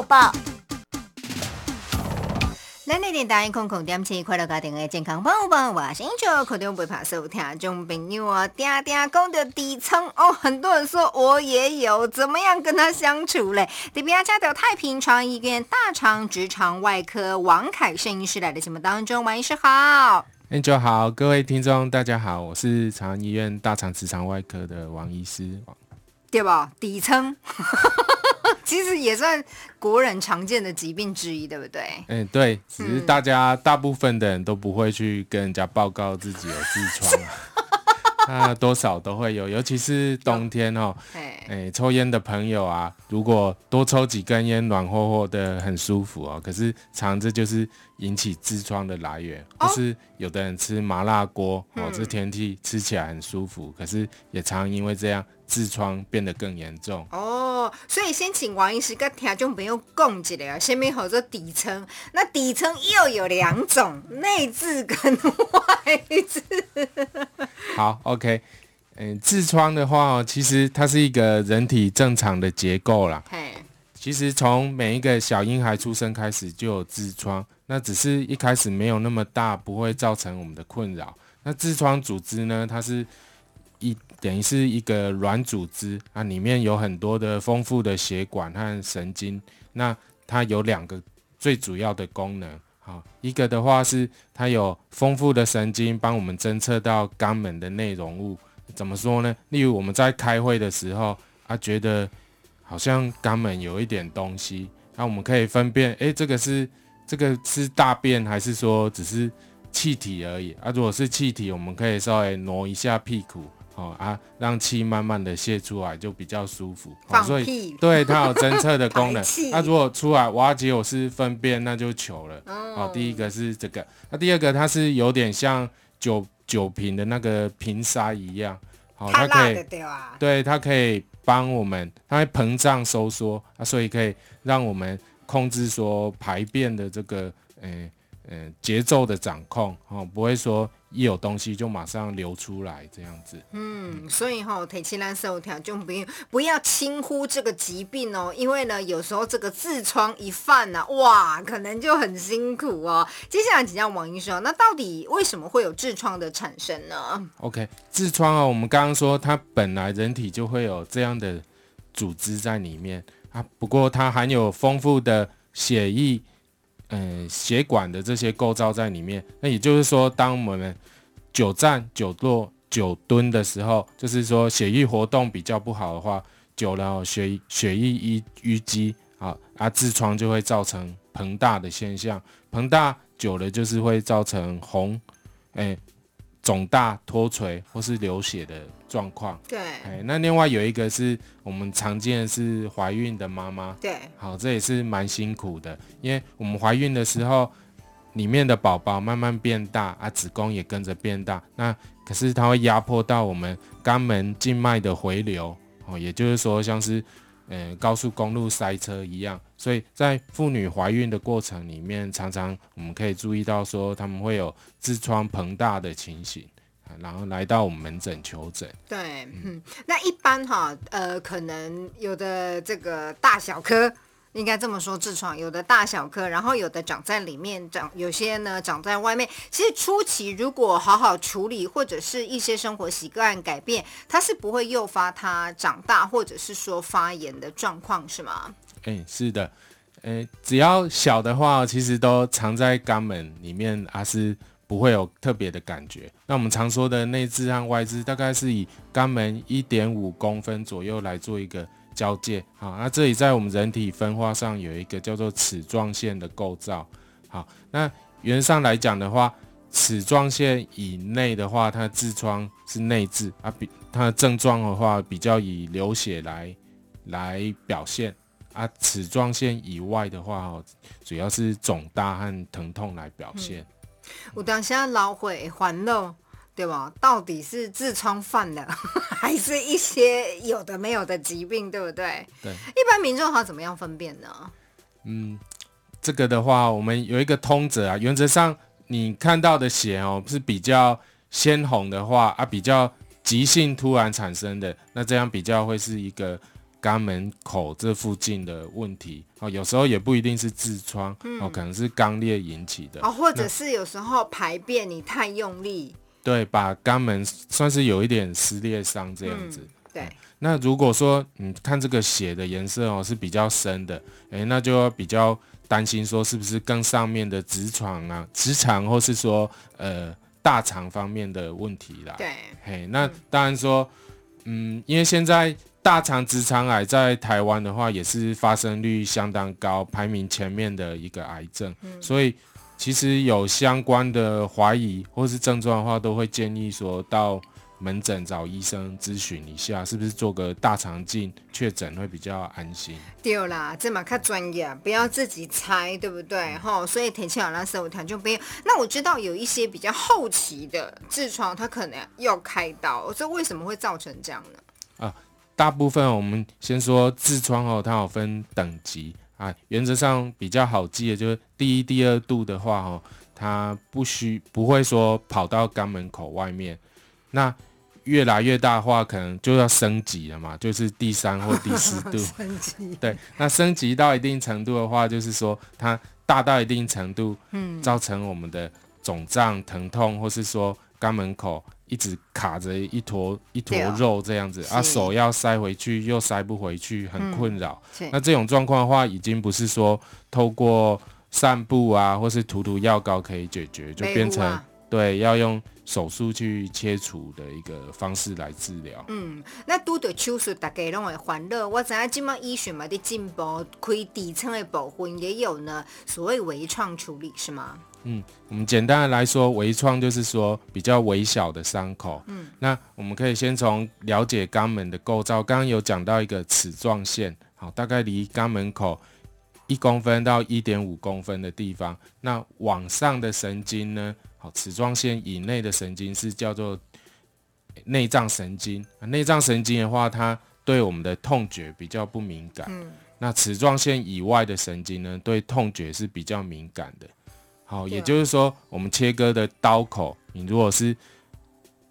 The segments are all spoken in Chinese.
报报。咱那点答应空空点起快乐家庭的健康宝宝，我先就肯定不怕受听众朋友啊，嗲嗲讲的底层哦，很多人说我也有，怎么样跟他相处嘞？这边家的太平长医院大肠直肠外科王凯盛医师来的节目当中，王医师好，那就好，各位听众大家好，我是长安医院大肠直肠外科的王医师，对吧？底层。其实也算国人常见的疾病之一，对不对？嗯，对，只是大家大部分的人都不会去跟人家报告自己有痔疮啊，多少都会有，尤其是冬天哦。哎，抽烟的朋友啊，如果多抽几根烟，暖和和的，很舒服哦。可是常这就是引起痔疮的来源，就是有的人吃麻辣锅哦，这天气吃起来很舒服，可是也常因为这样。痔疮变得更严重哦，所以先请王医师跟听众朋友讲一下，先面好做底层，那底层又有两种，内痔跟外痔。好，OK，嗯，痔疮的话，其实它是一个人体正常的结构啦。嘿，其实从每一个小婴孩出生开始就有痔疮，那只是一开始没有那么大，不会造成我们的困扰。那痔疮组织呢，它是。一等于是一个软组织啊，里面有很多的丰富的血管和神经。那它有两个最主要的功能，好，一个的话是它有丰富的神经，帮我们侦测到肛门的内容物。怎么说呢？例如我们在开会的时候，啊，觉得好像肛门有一点东西，那我们可以分辨，诶，这个是这个是大便还是说只是气体而已？啊，如果是气体，我们可以稍微挪一下屁股。哦啊，让气慢慢的泄出来就比较舒服。所以对它有侦测的功能。那如果出来挖结果是粪便，那就糗了。哦，第一个是这个，那第二个它是有点像酒酒瓶的那个瓶塞一样。好，它可以对它可以帮我们，它会膨胀收缩啊，所以可以让我们控制说排便的这个嗯嗯节奏的掌控哦，不会说。一有东西就马上流出来，这样子。嗯，所以哈，提起来手条就不用不要轻忽这个疾病哦，因为呢，有时候这个痔疮一犯呢，哇，可能就很辛苦哦。接下来请教王医生，那到底为什么会有痔疮的产生呢？OK，痔疮啊，我们刚刚说它本来人体就会有这样的组织在里面啊，不过它含有丰富的血液。嗯，血管的这些构造在里面，那也就是说，当我们久站、久坐、久蹲的时候，就是说血液活动比较不好的话，久了血血液淤淤积，啊啊，痔疮就会造成膨大的现象，膨大久了就是会造成红，哎。肿大、脱垂或是流血的状况。对，哎，那另外有一个是我们常见的是怀孕的妈妈。对，好，这也是蛮辛苦的，因为我们怀孕的时候，里面的宝宝慢慢变大啊，子宫也跟着变大，那可是它会压迫到我们肛门静脉的回流，哦，也就是说像是。嗯，高速公路塞车一样，所以在妇女怀孕的过程里面，常常我们可以注意到说，他们会有痔疮膨大的情形，然后来到我们门诊求诊。对，嗯，那一般哈，呃，可能有的这个大小科。应该这么说，痔疮有的大小颗，然后有的长在里面，长有些呢长在外面。其实初期如果好好处理，或者是一些生活习惯改变，它是不会诱发它长大，或者是说发炎的状况，是吗？哎，是的，哎，只要小的话，其实都藏在肛门里面，还是不会有特别的感觉。那我们常说的内痔和外痔，大概是以肛门一点五公分左右来做一个。交界，好，那这里在我们人体分化上有一个叫做齿状线的构造，好，那原上来讲的话，齿状线以内的话，它的痔疮是内痔啊，比它的症状的话比较以流血来来表现啊，齿状线以外的话，哦，主要是肿大和疼痛来表现。我当下老会还漏。对吧？到底是痔疮犯了，还是一些有的没有的疾病，对不对？对。一般民众他怎么样分辨呢？嗯，这个的话，我们有一个通则啊，原则上你看到的血哦是比较鲜红的话啊，比较急性突然产生的，那这样比较会是一个肛门口这附近的问题哦，有时候也不一定是痔疮哦，可能是肛裂引起的哦，或者是有时候排便你太用力，对，把肛门算是有一点撕裂伤这样子。对，那如果说你看这个血的颜色哦是比较深的，哎，那就要比较担心说是不是更上面的直肠啊、直肠或是说呃大肠方面的问题啦。对，嘿，那当然说，嗯，因为现在。大肠直肠癌在台湾的话，也是发生率相当高，排名前面的一个癌症。所以其实有相关的怀疑或是症状的话，都会建议说到门诊找医生咨询一下，是不是做个大肠镜确诊会比较安心。对啦，这嘛看专业，不要自己猜，对不对？哈，所以天气好那时候他就没有。那我知道有一些比较后期的痔疮，它可能要开刀，这为什么会造成这样呢？啊。大部分我们先说痔疮哦，它有分等级啊，原则上比较好记的，就是第一、第二度的话哦，它不需不会说跑到肛门口外面，那越来越大的话，可能就要升级了嘛，就是第三或第四度。升级。对，那升级到一定程度的话，就是说它大到一定程度，嗯，造成我们的肿胀、疼痛，或是说肛门口。一直卡着一坨一坨肉这样子，啊，手要塞回去又塞不回去，很困扰。那这种状况的话，已经不是说透过散步啊，或是涂涂药膏可以解决，就变成对要用手术去切除的一个方式来治疗。嗯，那拄到手术，大家拢会欢乐。我知影今麦医学嘛的进步，开底层的部分也有呢，所谓微创处理是吗？嗯，我们简单的来说，微创就是说比较微小的伤口。嗯，那我们可以先从了解肛门的构造。刚刚有讲到一个齿状线，好，大概离肛门口一公分到一点五公分的地方。那往上的神经呢？好，齿状线以内的神经是叫做内脏神经。内脏神经的话，它对我们的痛觉比较不敏感。嗯，那齿状线以外的神经呢，对痛觉是比较敏感的。好，也就是说，我们切割的刀口，你如果是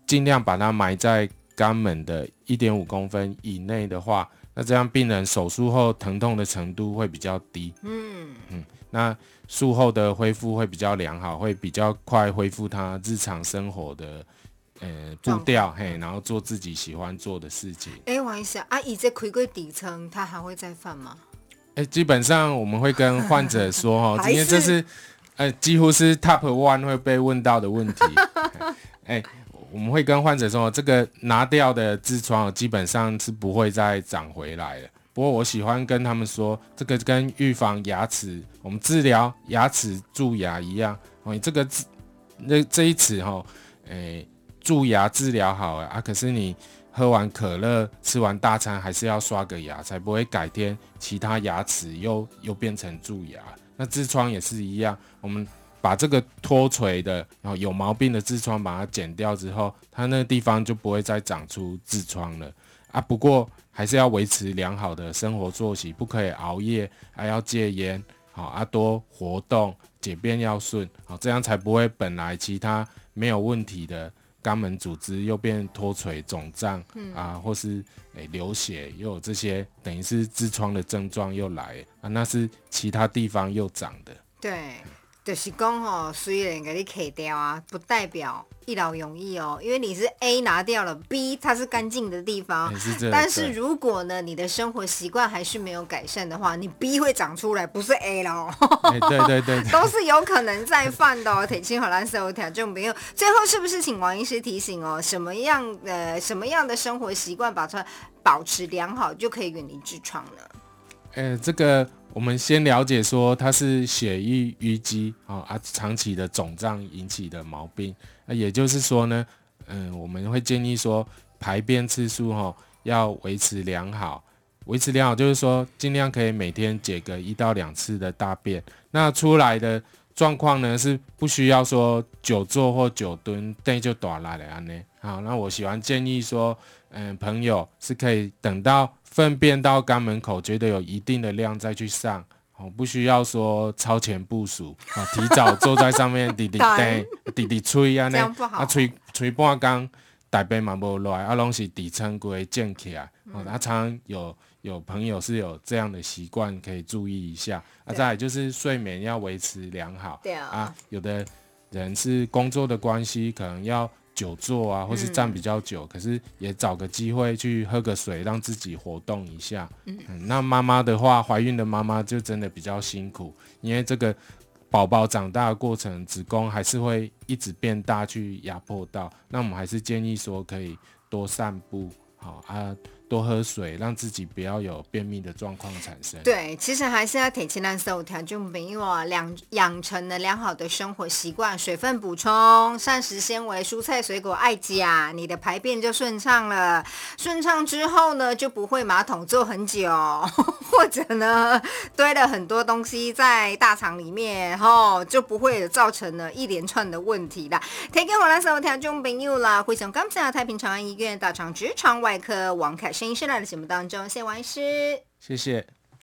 尽量把它埋在肛门的一点五公分以内的话，那这样病人手术后疼痛的程度会比较低。嗯嗯，那术后的恢复会比较良好，会比较快恢复他日常生活的呃步调，嘿，然后做自己喜欢做的事情。哎，王医生，阿姨这回归底层，他还会再犯吗？哎，基本上我们会跟患者说，哈，今天这是。呃，几乎是 top one 会被问到的问题。哎，我们会跟患者说，这个拿掉的痔疮基本上是不会再长回来了。不过我喜欢跟他们说，这个跟预防牙齿，我们治疗牙齿蛀牙一样。哦，你这个治那这一次哈，哎，蛀牙治疗好了啊，可是你喝完可乐、吃完大餐，还是要刷个牙，才不会改天其他牙齿又又变成蛀牙。那痔疮也是一样，我们把这个脱垂的，然后有毛病的痔疮把它剪掉之后，它那个地方就不会再长出痔疮了啊。不过还是要维持良好的生活作息，不可以熬夜，还要戒烟，好啊，多活动，解便要顺，好，这样才不会本来其他没有问题的。肛门组织又变脱垂、肿胀啊，或是诶流血，又有这些等于是痔疮的症状又来啊，那是其他地方又长的。对。就是讲吼，虽然给你砍掉啊，不代表一劳永逸哦。因为你是 A 拿掉了，B 它是干净的地方。但是如果呢，你的生活习惯还是没有改善的话，你 B 会长出来，不是 A 喽。对对对，都是有可能再犯的哦。铁青和蓝色条就没有。最后是不是请王医师提醒哦，什么样的什么样的生活习惯把它保持良好，就可以远离痔疮呢？呃，这个。我们先了解说它是血液淤积啊啊长期的肿胀引起的毛病，那也就是说呢，嗯，我们会建议说排便次数哈要维持良好，维持良好就是说尽量可以每天解个一到两次的大便，那出来的状况呢是不需要说久坐或久蹲，对就短来了安呢。好，那我喜欢建议说，嗯，朋友是可以等到。粪便到肛门口，觉得有一定的量再去上，哦，不需要说超前部署，啊，提早坐在上面滴滴滴滴滴吹啊，那啊吹吹半缸，大便嘛无来，啊，拢是底层规建起来。哦，他常常有有朋友是有这样的习惯，可以注意一下。啊，再来就是睡眠要维持良好。对啊。啊，有的人是工作的关系，可能要久坐啊，或是站比较久，可是也找个机会去喝个水，让自己活动一下。嗯。那妈妈的话，怀孕的妈妈就真的比较辛苦，因为这个。宝宝长大的过程，子宫还是会一直变大，去压迫到。那我们还是建议说，可以多散步，好啊。多喝水，让自己不要有便秘的状况产生。对，其实还是要提起来手条，就没有啊，两养成了良好的生活习惯，水分补充，膳食纤维，蔬菜水果爱钾，你的排便就顺畅了。顺畅之后呢，就不会马桶坐很久，或者呢堆了很多东西在大肠里面，吼，就不会造成了一连串的问题啦。提给我来手条，就没有啦，非常感谢太平长安医院大肠直肠外科王凯。声音是来的节目当中，谢谢王医师，谢谢。